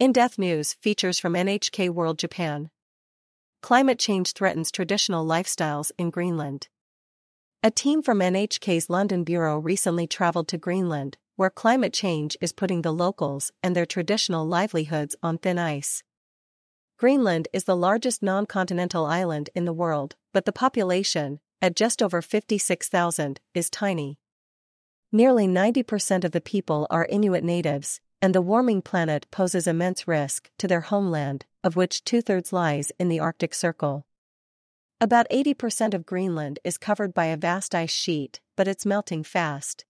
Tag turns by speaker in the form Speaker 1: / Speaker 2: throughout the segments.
Speaker 1: In Depth News features from NHK World Japan. Climate change threatens traditional lifestyles in Greenland. A team from NHK's London bureau recently traveled to Greenland, where climate change is putting the locals and their traditional livelihoods on thin ice. Greenland is the largest non continental island in the world, but the population, at just over 56,000, is tiny. Nearly 90% of the people are Inuit natives, and the warming planet poses immense risk to their homeland, of which two thirds lies in the Arctic Circle. About 80% of Greenland is covered by a vast ice sheet, but it's melting fast.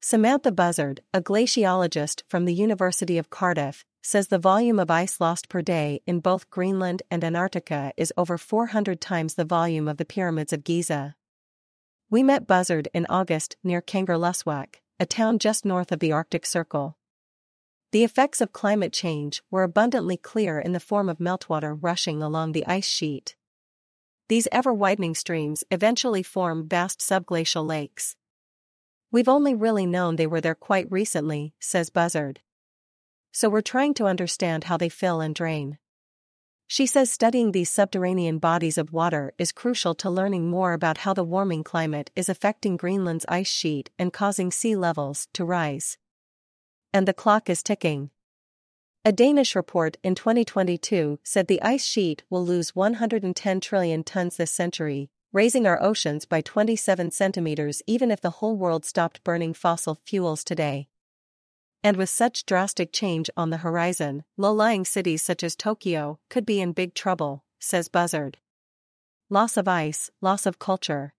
Speaker 1: Samantha Buzzard, a glaciologist from the University of Cardiff, says the volume of ice lost per day in both Greenland and Antarctica is over 400 times the volume of the pyramids of Giza. We met Buzzard in August near Kangerlussuaq, a town just north of the Arctic Circle. The effects of climate change were abundantly clear in the form of meltwater rushing along the ice sheet. These ever widening streams eventually form vast subglacial lakes. We've only really known they were there quite recently, says Buzzard. So we're trying to understand how they fill and drain. She says studying these subterranean bodies of water is crucial to learning more about how the warming climate is affecting Greenland's ice sheet and causing sea levels to rise and the clock is ticking. A Danish report in 2022 said the ice sheet will lose 110 trillion tons this century, raising our oceans by 27 centimeters even if the whole world stopped burning fossil fuels today. And with such drastic change on the horizon, low-lying cities such as Tokyo could be in big trouble, says Buzzard. Loss of ice, loss of culture.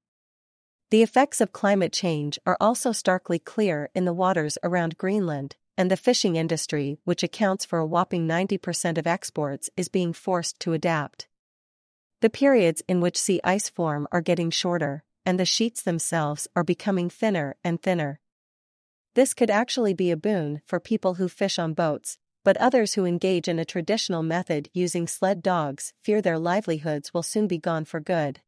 Speaker 1: The effects of climate change are also starkly clear in the waters around Greenland, and the fishing industry, which accounts for a whopping 90% of exports, is being forced to adapt. The periods in which sea ice form are getting shorter, and the sheets themselves are becoming thinner and thinner. This could actually be a boon for people who fish on boats, but others who engage in a traditional method using sled dogs fear their livelihoods will soon be gone for good.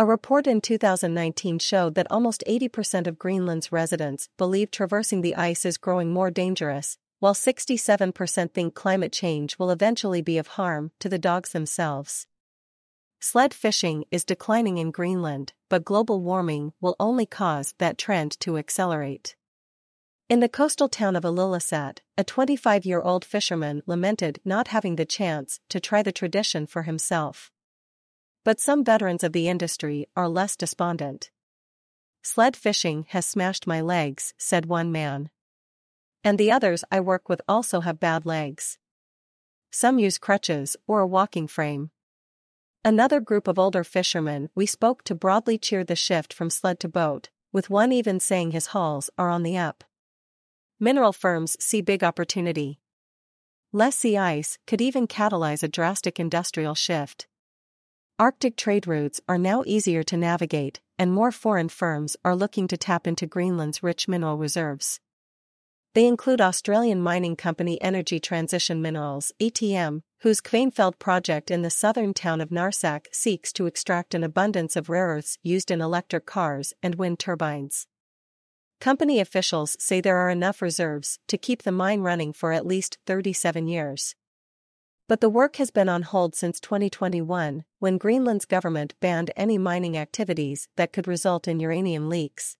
Speaker 1: A report in 2019 showed that almost 80% of Greenland's residents believe traversing the ice is growing more dangerous, while 67% think climate change will eventually be of harm to the dogs themselves. Sled fishing is declining in Greenland, but global warming will only cause that trend to accelerate. In the coastal town of Ilulissat, a 25 year old fisherman lamented not having the chance to try the tradition for himself. But some veterans of the industry are less despondent. Sled fishing has smashed my legs, said one man. And the others I work with also have bad legs. Some use crutches or a walking frame. Another group of older fishermen we spoke to broadly cheered the shift from sled to boat, with one even saying his hauls are on the up. Mineral firms see big opportunity. Less sea ice could even catalyze a drastic industrial shift. Arctic trade routes are now easier to navigate, and more foreign firms are looking to tap into Greenland's rich mineral reserves. They include Australian mining company Energy Transition Minerals (ETM), whose Kvanefjeld project in the southern town of Narsaq seeks to extract an abundance of rare earths used in electric cars and wind turbines. Company officials say there are enough reserves to keep the mine running for at least 37 years. But the work has been on hold since 2021, when Greenland's government banned any mining activities that could result in uranium leaks.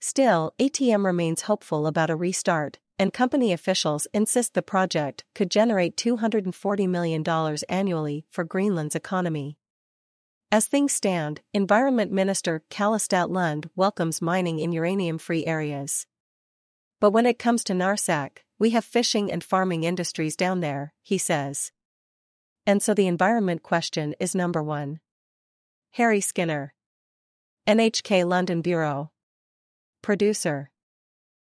Speaker 1: Still, ETM remains hopeful about a restart, and company officials insist the project could generate $240 million annually for Greenland's economy. As things stand, Environment Minister Kalistat Lund welcomes mining in uranium free areas. But when it comes to Narsaq, we have fishing and farming industries down there, he says. And so the environment question is number one. Harry Skinner. NHK London Bureau. Producer.